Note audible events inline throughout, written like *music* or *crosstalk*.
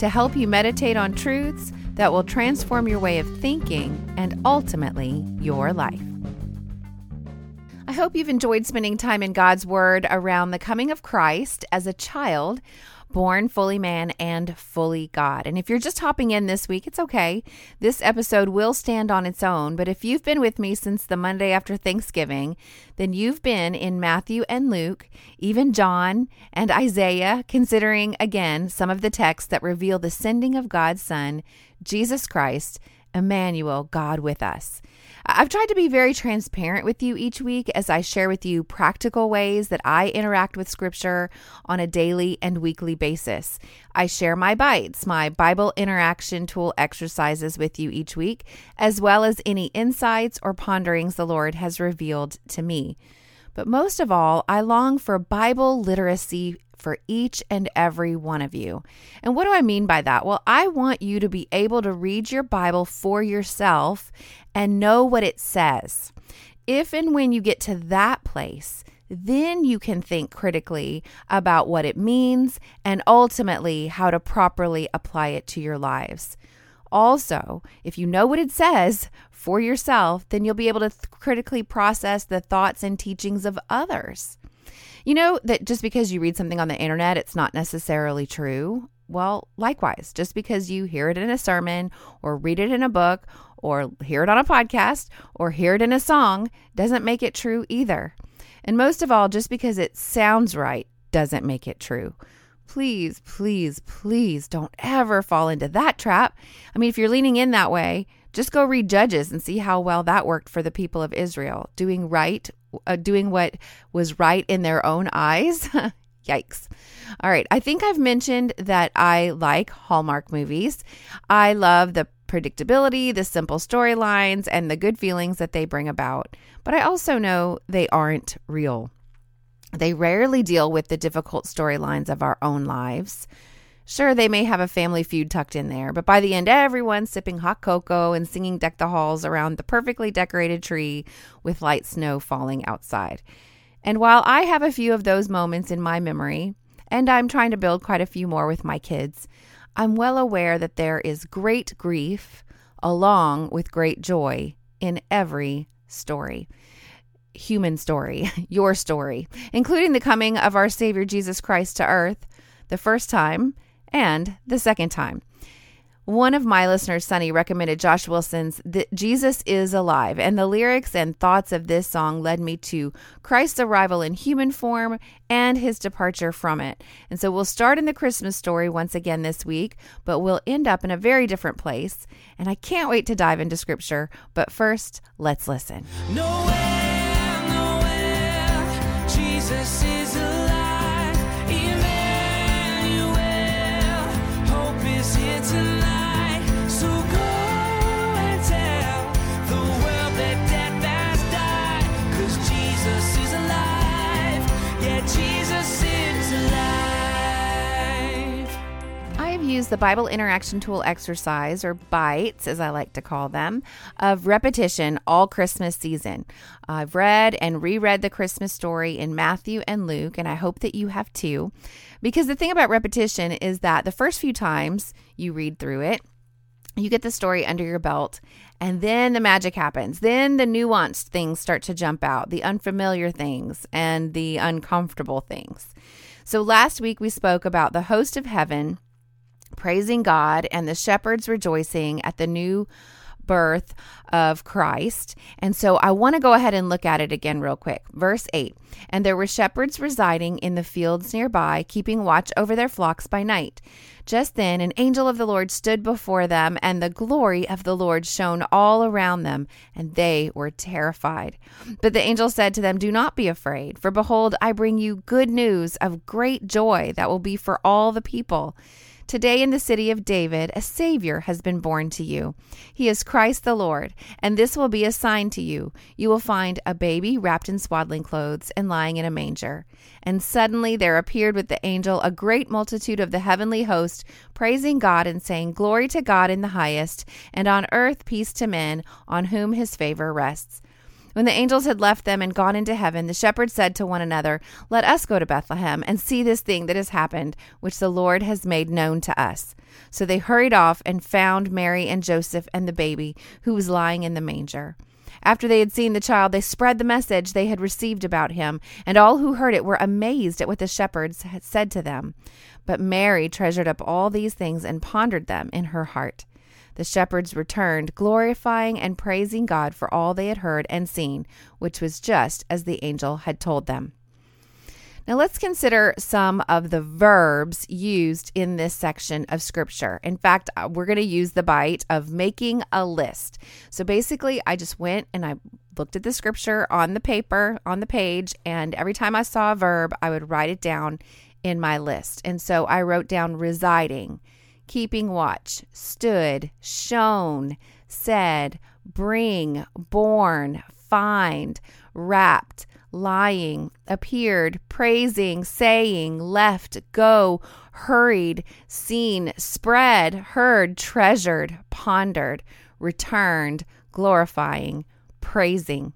to help you meditate on truths that will transform your way of thinking and ultimately your life. I hope you've enjoyed spending time in God's Word around the coming of Christ as a child born fully man and fully God. And if you're just hopping in this week, it's okay. This episode will stand on its own. But if you've been with me since the Monday after Thanksgiving, then you've been in Matthew and Luke, even John and Isaiah, considering again some of the texts that reveal the sending of God's Son, Jesus Christ, Emmanuel, God with us. I've tried to be very transparent with you each week as I share with you practical ways that I interact with Scripture on a daily and weekly basis. I share my bites, my Bible interaction tool exercises with you each week, as well as any insights or ponderings the Lord has revealed to me. But most of all, I long for Bible literacy for each and every one of you. And what do I mean by that? Well, I want you to be able to read your Bible for yourself and know what it says. If and when you get to that place, then you can think critically about what it means and ultimately how to properly apply it to your lives. Also, if you know what it says for yourself, then you'll be able to th- critically process the thoughts and teachings of others. You know that just because you read something on the internet, it's not necessarily true. Well, likewise, just because you hear it in a sermon or read it in a book or hear it on a podcast or hear it in a song doesn't make it true either. And most of all, just because it sounds right doesn't make it true. Please, please, please don't ever fall into that trap. I mean, if you're leaning in that way, just go read Judges and see how well that worked for the people of Israel, doing right, uh, doing what was right in their own eyes. *laughs* Yikes. All right. I think I've mentioned that I like Hallmark movies. I love the predictability, the simple storylines, and the good feelings that they bring about. But I also know they aren't real. They rarely deal with the difficult storylines of our own lives. Sure, they may have a family feud tucked in there, but by the end, everyone's sipping hot cocoa and singing Deck the Halls around the perfectly decorated tree with light snow falling outside. And while I have a few of those moments in my memory, and I'm trying to build quite a few more with my kids, I'm well aware that there is great grief along with great joy in every story. Human story, *laughs* your story, including the coming of our Savior Jesus Christ to earth the first time and the second time. One of my listeners, Sunny, recommended Josh Wilson's Jesus is Alive, and the lyrics and thoughts of this song led me to Christ's arrival in human form and his departure from it. And so we'll start in the Christmas story once again this week, but we'll end up in a very different place. And I can't wait to dive into scripture. But first, let's listen. Nowhere, use the Bible Interaction Tool exercise, or BITES as I like to call them, of repetition all Christmas season. I've read and reread the Christmas story in Matthew and Luke, and I hope that you have too. Because the thing about repetition is that the first few times you read through it, you get the story under your belt, and then the magic happens. Then the nuanced things start to jump out, the unfamiliar things and the uncomfortable things. So last week we spoke about the host of heaven praising God and the shepherds rejoicing at the new birth of Christ. And so I want to go ahead and look at it again, real quick. Verse 8 And there were shepherds residing in the fields nearby, keeping watch over their flocks by night. Just then, an angel of the Lord stood before them, and the glory of the Lord shone all around them, and they were terrified. But the angel said to them, Do not be afraid, for behold, I bring you good news of great joy that will be for all the people. Today in the city of David, a Savior has been born to you. He is Christ the Lord, and this will be a sign to you. You will find a baby wrapped in swaddling clothes and lying in a manger. And suddenly there appeared with the angel a great multitude of the heavenly host, praising God and saying, Glory to God in the highest, and on earth peace to men on whom his favor rests. When the angels had left them and gone into heaven, the shepherds said to one another, Let us go to Bethlehem and see this thing that has happened, which the Lord has made known to us. So they hurried off and found Mary and Joseph and the baby, who was lying in the manger. After they had seen the child, they spread the message they had received about him, and all who heard it were amazed at what the shepherds had said to them. But Mary treasured up all these things and pondered them in her heart. The shepherds returned, glorifying and praising God for all they had heard and seen, which was just as the angel had told them. Now, let's consider some of the verbs used in this section of scripture. In fact, uh, we're going to use the bite of making a list. So basically, I just went and I looked at the scripture on the paper, on the page, and every time I saw a verb, I would write it down in my list. And so I wrote down residing, keeping watch, stood, shone, said, bring, born, find, wrapped, lying, appeared, praising, saying, left, go, hurried, seen, spread, heard, treasured, pondered, returned, glorifying, praising.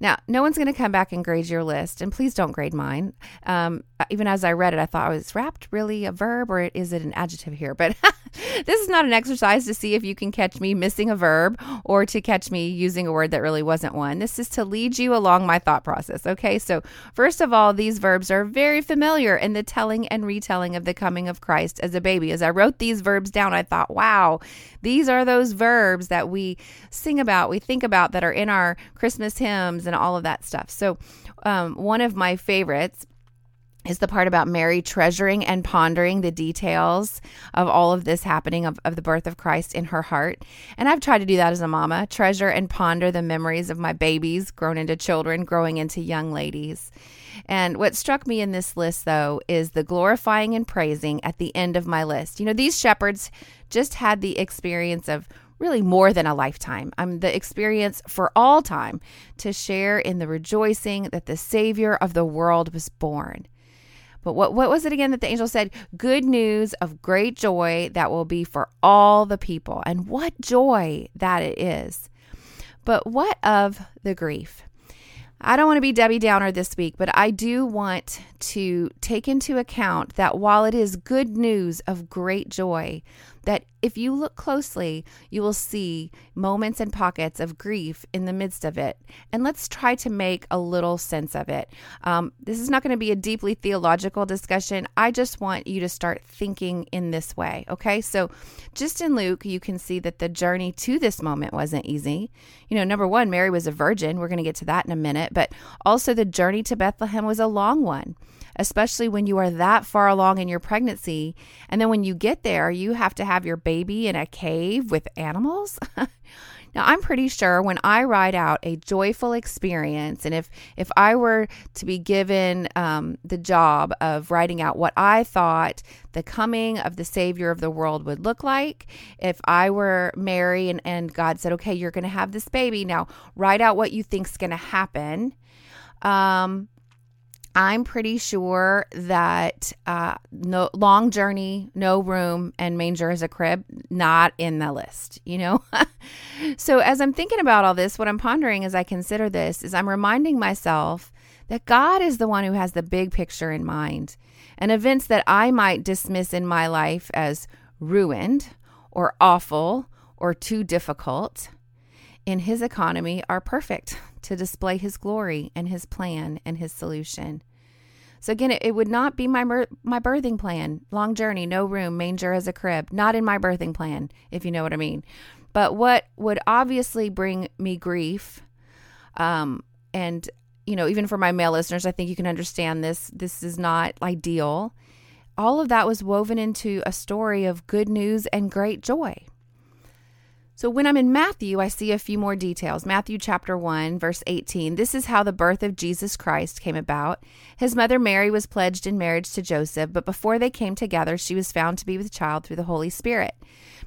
Now, no one's going to come back and grade your list, and please don't grade mine. Um, even as I read it, I thought, was wrapped really a verb or is it an adjective here? But *laughs* *laughs* this is not an exercise to see if you can catch me missing a verb or to catch me using a word that really wasn't one. This is to lead you along my thought process. Okay, so first of all, these verbs are very familiar in the telling and retelling of the coming of Christ as a baby. As I wrote these verbs down, I thought, wow, these are those verbs that we sing about, we think about that are in our Christmas hymns and all of that stuff. So, um, one of my favorites is the part about Mary treasuring and pondering the details of all of this happening of, of the birth of Christ in her heart. And I've tried to do that as a mama treasure and ponder the memories of my babies grown into children, growing into young ladies. And what struck me in this list, though, is the glorifying and praising at the end of my list. You know, these shepherds just had the experience of really more than a lifetime. I'm um, the experience for all time to share in the rejoicing that the Savior of the world was born. But what, what was it again that the angel said? Good news of great joy that will be for all the people. And what joy that it is. But what of the grief? I don't want to be Debbie Downer this week, but I do want to take into account that while it is good news of great joy, that if you look closely, you will see moments and pockets of grief in the midst of it. And let's try to make a little sense of it. Um, this is not going to be a deeply theological discussion. I just want you to start thinking in this way. Okay. So, just in Luke, you can see that the journey to this moment wasn't easy. You know, number one, Mary was a virgin. We're going to get to that in a minute. But also, the journey to Bethlehem was a long one especially when you are that far along in your pregnancy. And then when you get there, you have to have your baby in a cave with animals. *laughs* Now, I'm pretty sure when I write out a joyful experience, and if if I were to be given um, the job of writing out what I thought the coming of the Savior of the world would look like, if I were Mary and, and God said, "Okay, you're going to have this baby now, write out what you think's going to happen," um, I'm pretty sure that uh, no long journey, no room, and manger as a crib not in the list. You know, *laughs* so as I'm thinking about all this, what I'm pondering as I consider this is I'm reminding myself that God is the one who has the big picture in mind, and events that I might dismiss in my life as ruined or awful or too difficult in His economy are perfect *laughs* to display his glory and his plan and his solution. So again, it, would not be my my birthing plan. Long journey, no room, manger as a crib. Not in my birthing plan, if you know what I mean. But what would obviously bring me grief, um, and you know, even for my male listeners, I think you can understand this. This is not ideal. All of that was woven into a story of good news and great joy. So when I'm in Matthew, I see a few more details. Matthew chapter 1, verse 18. This is how the birth of Jesus Christ came about. His mother Mary was pledged in marriage to Joseph, but before they came together, she was found to be with child through the Holy Spirit.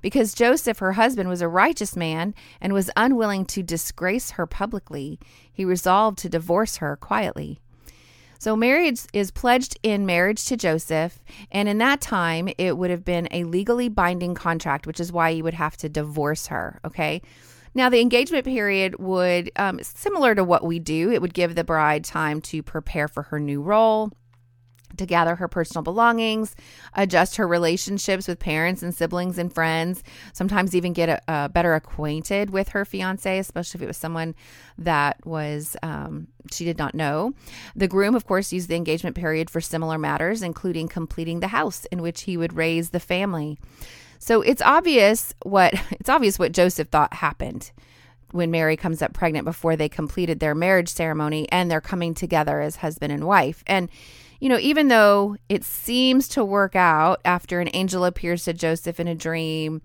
Because Joseph, her husband, was a righteous man and was unwilling to disgrace her publicly, he resolved to divorce her quietly. So marriage is pledged in marriage to Joseph, and in that time it would have been a legally binding contract, which is why you would have to divorce her. Okay. Now, the engagement period would, um, similar to what we do, it would give the bride time to prepare for her new role, to gather her personal belongings, adjust her relationships with parents and siblings and friends, sometimes even get a, a better acquainted with her fiance, especially if it was someone that was um, she did not know. The groom, of course, used the engagement period for similar matters, including completing the house in which he would raise the family. So it's obvious what *laughs* it's obvious what Joseph thought happened when Mary comes up pregnant before they completed their marriage ceremony and they're coming together as husband and wife. And you know, even though it seems to work out after an angel appears to Joseph in a dream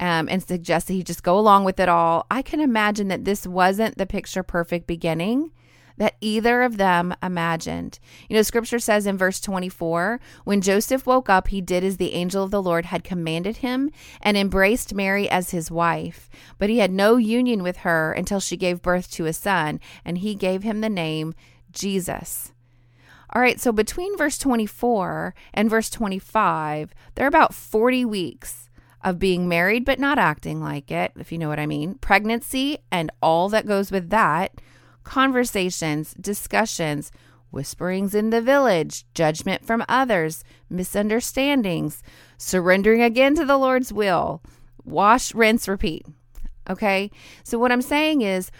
um, and suggests that he just go along with it all, I can imagine that this wasn't the picture perfect beginning that either of them imagined. You know, scripture says in verse 24 when Joseph woke up, he did as the angel of the Lord had commanded him and embraced Mary as his wife. But he had no union with her until she gave birth to a son, and he gave him the name Jesus. All right, so between verse 24 and verse 25, there are about 40 weeks of being married but not acting like it, if you know what I mean, pregnancy and all that goes with that, conversations, discussions, whisperings in the village, judgment from others, misunderstandings, surrendering again to the Lord's will, wash, rinse, repeat. Okay? So what I'm saying is,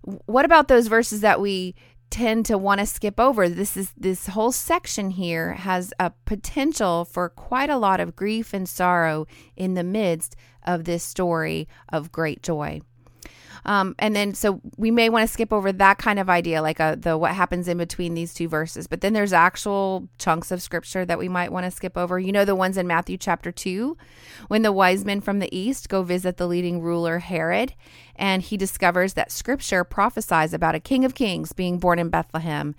what about those verses that we tend to want to skip over. This is this whole section here has a potential for quite a lot of grief and sorrow in the midst of this story of great joy. Um, and then, so we may want to skip over that kind of idea, like a, uh, the what happens in between these two verses. But then there's actual chunks of scripture that we might want to skip over. You know, the ones in Matthew chapter 2, when the wise men from the east go visit the leading ruler Herod, and he discovers that scripture prophesies about a king of kings being born in Bethlehem.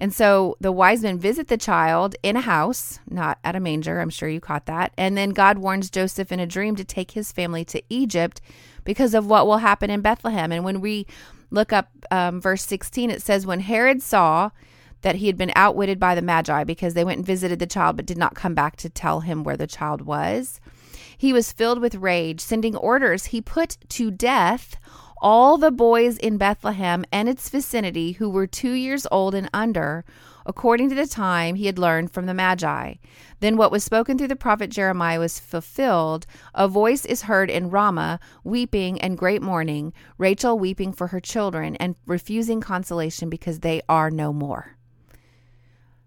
And so the wise men visit the child in a house, not at a manger. I'm sure you caught that. And then God warns Joseph in a dream to take his family to Egypt because of what will happen in Bethlehem. And when we look up um, verse 16, it says, When Herod saw that he had been outwitted by the Magi because they went and visited the child but did not come back to tell him where the child was, he was filled with rage, sending orders. He put to death all the boys in Bethlehem and its vicinity who were two years old and under, according to the time he had learned from the Magi. Then what was spoken through the prophet Jeremiah was fulfilled. A voice is heard in Ramah, weeping and great mourning, Rachel weeping for her children and refusing consolation because they are no more.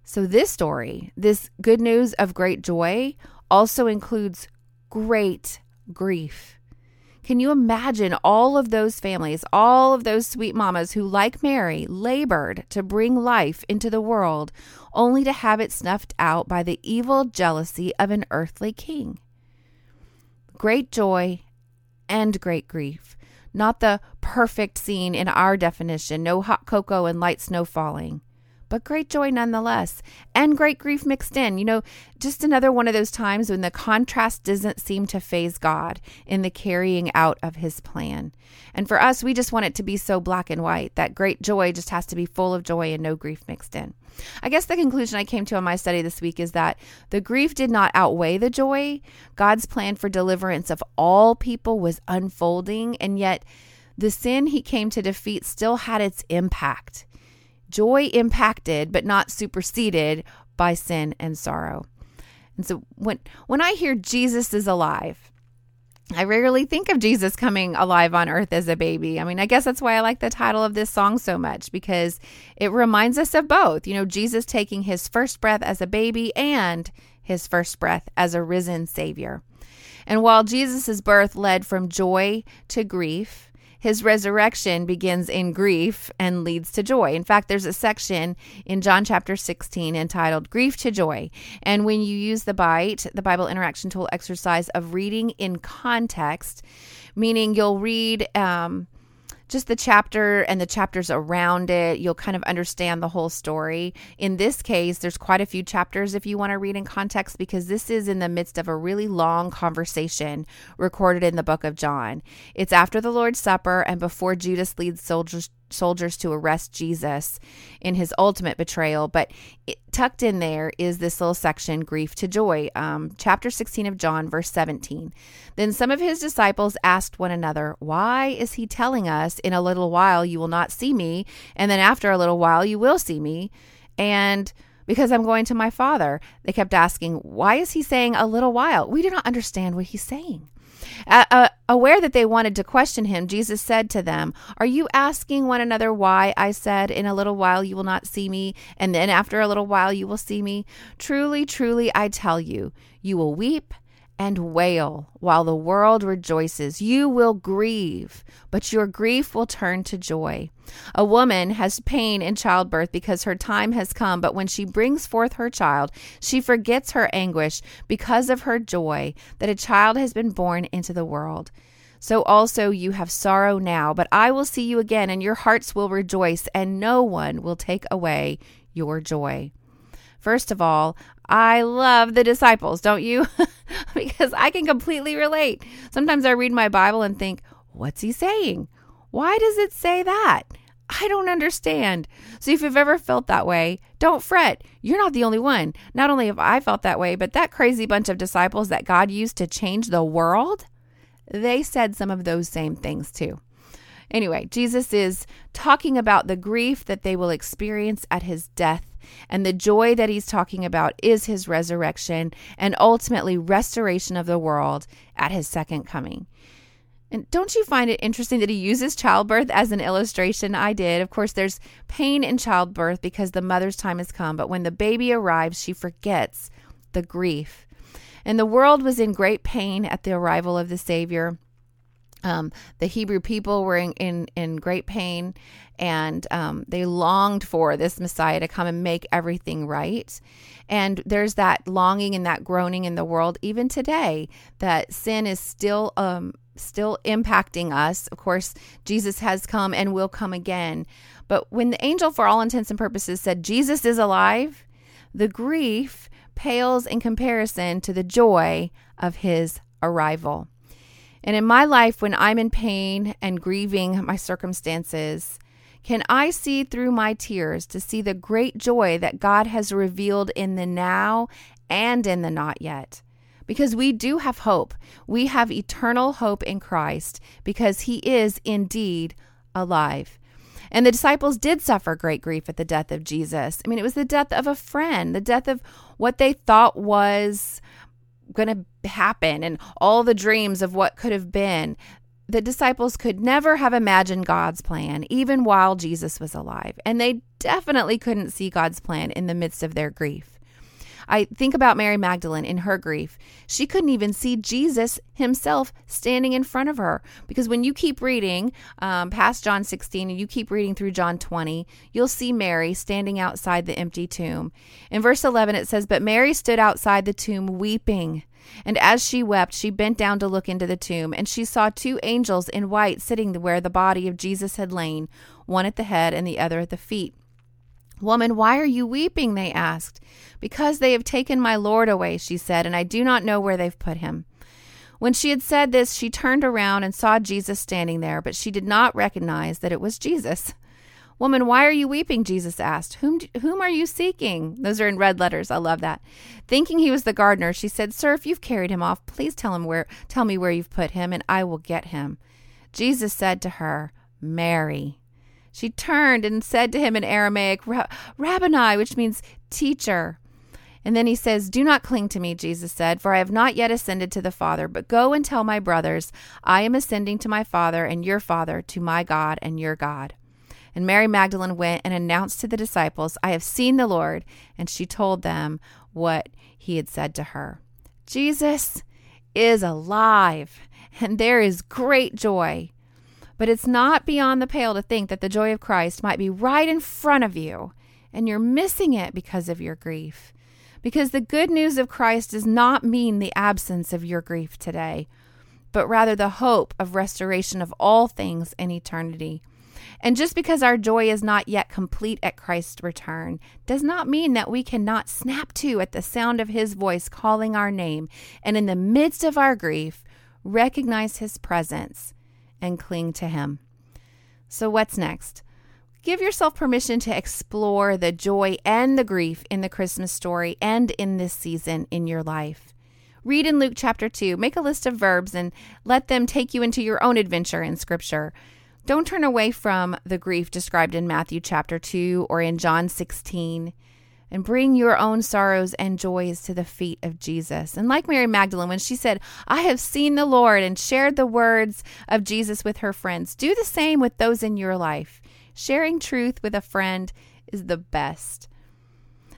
So, this story, this good news of great joy, also includes great grief. Can you imagine all of those families, all of those sweet mamas who, like Mary, labored to bring life into the world only to have it snuffed out by the evil jealousy of an earthly king? Great joy and great grief. Not the perfect scene in our definition, no hot cocoa and light snow falling but great joy nonetheless, and great grief mixed in. You know, just another one of those times when the contrast doesn't seem to faze God in the carrying out of his plan. And for us, we just want it to be so black and white. That great joy just has to be full of joy and no grief mixed in. I guess the conclusion I came to on my study this week is that the grief did not outweigh the joy. God's plan for deliverance of all people was unfolding, and yet the sin he came to defeat still had its impact joy impacted but not superseded by sin and sorrow. And so when when I hear Jesus is alive, I rarely think of Jesus coming alive on earth as a baby. I mean, I guess that's why I like the title of this song so much because it reminds us of both. You know, Jesus taking his first breath as a baby and his first breath as a risen Savior. And while Jesus' birth led from joy to grief, his resurrection begins in grief and leads to joy. In fact, there's a section in John chapter 16 entitled Grief to Joy. And when you use the BITE, the Bible Interaction Tool exercise of reading in context, meaning you'll read um, just the chapter and the chapters around it. You'll kind of understand the whole story. In this case, there's quite a few chapters if you want to read in context because this is in the midst of a really long conversation recorded in the book of John. It's after the Lord's Supper and before Judas leads soldiers soldiers to arrest Jesus in his ultimate betrayal. But it, tucked in there is this little section, Grief to Joy, um, chapter 16 of John, verse 17. Then some of his disciples asked one another, Why is he telling us, In a little while you will not see me, and then after a little while you will see me? And because I'm going to my father. They kept asking, Why is he saying a little while? We do not understand what he's saying. Uh, aware that they wanted to question him, Jesus said to them, Are you asking one another why I said, In a little while you will not see me, and then after a little while you will see me? Truly, truly, I tell you, you will weep and wail while the world rejoices. You will grieve, but your grief will turn to joy. A woman has pain in childbirth because her time has come, but when she brings forth her child, she forgets her anguish because of her joy that a child has been born into the world. So also you have sorrow now, but I will see you again, and your hearts will rejoice, and no one will take away your joy. First of all, I love the disciples, don't you? *laughs* because I can completely relate. Sometimes I read my Bible and think, what's he saying? Why does it say that? I don't understand. So if you've ever felt that way, don't fret. You're not the only one. Not only have I felt that way, but that crazy bunch of disciples that God used to change the world, they said some of those same things too. Anyway, Jesus is talking about the grief that they will experience at his death and the joy that he's talking about is his resurrection and ultimately restoration of the world at his second coming. And don't you find it interesting that he uses childbirth as an illustration? I did. Of course, there's pain in childbirth because the mother's time has come, but when the baby arrives, she forgets the grief. And the world was in great pain at the arrival of the Savior. Um, the Hebrew people were in, in, in great pain and um, they longed for this Messiah to come and make everything right. And there's that longing and that groaning in the world even today that sin is still um, still impacting us. Of course, Jesus has come and will come again. But when the angel, for all intents and purposes, said Jesus is alive, the grief pales in comparison to the joy of his arrival. And in my life, when I'm in pain and grieving my circumstances, can I see through my tears to see the great joy that God has revealed in the now and in the not yet? Because we do have hope. We have eternal hope in Christ because he is indeed alive. And the disciples did suffer great grief at the death of Jesus. I mean, it was the death of a friend, the death of what they thought was going to happen and all the dreams of what could have been. The disciples could never have imagined God's plan, even while Jesus was alive. And they definitely couldn't see God's plan in the midst of their grief. I think about Mary Magdalene in her grief. She couldn't even see Jesus himself standing in front of her because when you keep reading um, past John 16 and you keep reading through John 20, you'll see Mary standing outside the empty tomb. In verse 11, it says, But Mary stood outside the tomb weeping. And as she wept, she bent down to look into the tomb, and she saw two angels in white sitting where the body of Jesus had lain, one at the head and the other at the feet. Woman, why are you weeping? They asked. Because they have taken my Lord away, she said, and I do not know where they've put him. When she had said this, she turned around and saw Jesus standing there, but she did not recognize that it was Jesus. Woman, why are you weeping? Jesus asked. Whom, whom are you seeking? Those are in red letters. I love that. Thinking he was the gardener, she said, Sir, if you've carried him off, please tell him where tell me where you've put him, and I will get him. Jesus said to her, Mary. She turned and said to him in Aramaic, Rabboni, which means teacher. And then he says, Do not cling to me, Jesus said, for I have not yet ascended to the Father, but go and tell my brothers, I am ascending to my Father and your Father, to my God and your God. And Mary Magdalene went and announced to the disciples, I have seen the Lord. And she told them what he had said to her. Jesus is alive and there is great joy. But it's not beyond the pale to think that the joy of Christ might be right in front of you and you're missing it because of your grief. Because the good news of Christ does not mean the absence of your grief today, but rather the hope of restoration of all things in eternity. And just because our joy is not yet complete at Christ's return does not mean that we cannot snap to at the sound of his voice calling our name and in the midst of our grief, recognize his presence and cling to him. So, what's next? Give yourself permission to explore the joy and the grief in the Christmas story and in this season in your life. Read in Luke chapter 2, make a list of verbs, and let them take you into your own adventure in Scripture. Don't turn away from the grief described in Matthew chapter 2 or in John 16 and bring your own sorrows and joys to the feet of Jesus. And like Mary Magdalene, when she said, I have seen the Lord and shared the words of Jesus with her friends, do the same with those in your life. Sharing truth with a friend is the best.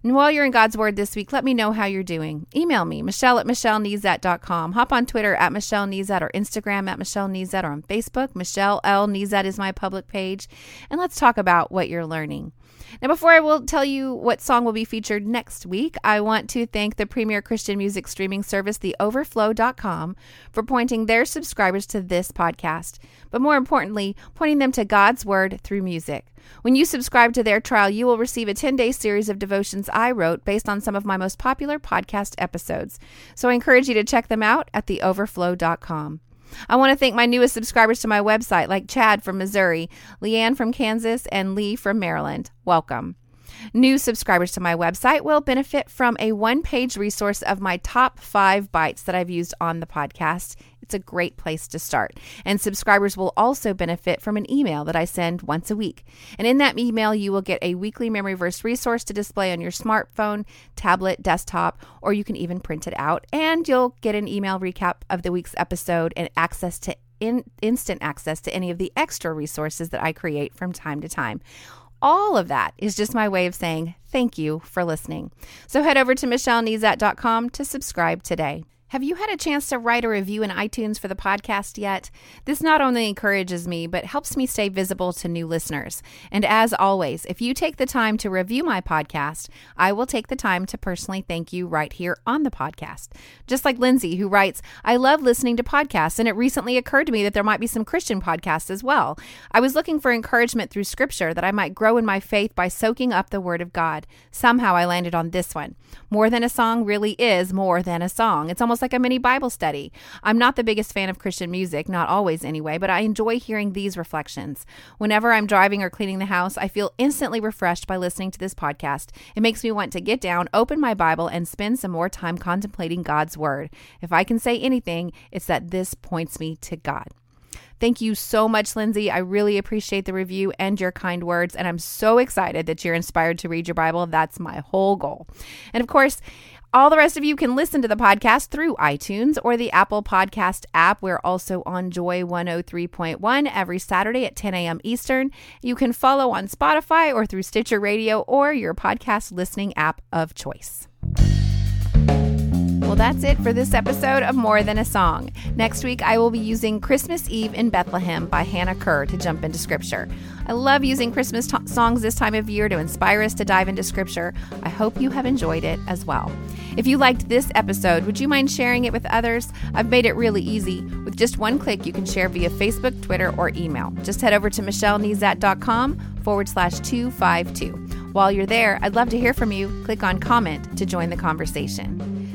And while you're in God's Word this week, let me know how you're doing. Email me, Michelle at MichelleNezat.com. Hop on Twitter at Michelle Nezat or Instagram at Michelle Nezat or on Facebook. Michelle L. Nezat is my public page. And let's talk about what you're learning. Now, before I will tell you what song will be featured next week, I want to thank the premier Christian music streaming service, theoverflow.com, for pointing their subscribers to this podcast, but more importantly, pointing them to God's Word through music. When you subscribe to their trial, you will receive a 10 day series of devotions I wrote based on some of my most popular podcast episodes. So I encourage you to check them out at theoverflow.com. I want to thank my newest subscribers to my website, like Chad from Missouri, Leanne from Kansas, and Lee from Maryland. Welcome. New subscribers to my website will benefit from a one page resource of my top five bites that I've used on the podcast. It's a great place to start. And subscribers will also benefit from an email that I send once a week. And in that email, you will get a weekly memory verse resource to display on your smartphone, tablet, desktop, or you can even print it out. And you'll get an email recap of the week's episode and access to in, instant access to any of the extra resources that I create from time to time. All of that is just my way of saying thank you for listening. So head over to michellenezat.com to subscribe today. Have you had a chance to write a review in iTunes for the podcast yet? This not only encourages me, but helps me stay visible to new listeners. And as always, if you take the time to review my podcast, I will take the time to personally thank you right here on the podcast. Just like Lindsay, who writes, I love listening to podcasts, and it recently occurred to me that there might be some Christian podcasts as well. I was looking for encouragement through scripture that I might grow in my faith by soaking up the Word of God. Somehow I landed on this one. More Than a Song really is more than a song. It's almost like a mini Bible study. I'm not the biggest fan of Christian music, not always anyway, but I enjoy hearing these reflections. Whenever I'm driving or cleaning the house, I feel instantly refreshed by listening to this podcast. It makes me want to get down, open my Bible, and spend some more time contemplating God's Word. If I can say anything, it's that this points me to God. Thank you so much, Lindsay. I really appreciate the review and your kind words. And I'm so excited that you're inspired to read your Bible. That's my whole goal. And of course, all the rest of you can listen to the podcast through iTunes or the Apple Podcast app. We're also on Joy 103.1 every Saturday at 10 a.m. Eastern. You can follow on Spotify or through Stitcher Radio or your podcast listening app of choice. Well, that's it for this episode of More Than a Song. Next week, I will be using Christmas Eve in Bethlehem by Hannah Kerr to jump into scripture. I love using Christmas t- songs this time of year to inspire us to dive into scripture. I hope you have enjoyed it as well. If you liked this episode, would you mind sharing it with others? I've made it really easy. With just one click, you can share via Facebook, Twitter, or email. Just head over to michellenezat.com forward slash 252. While you're there, I'd love to hear from you. Click on comment to join the conversation.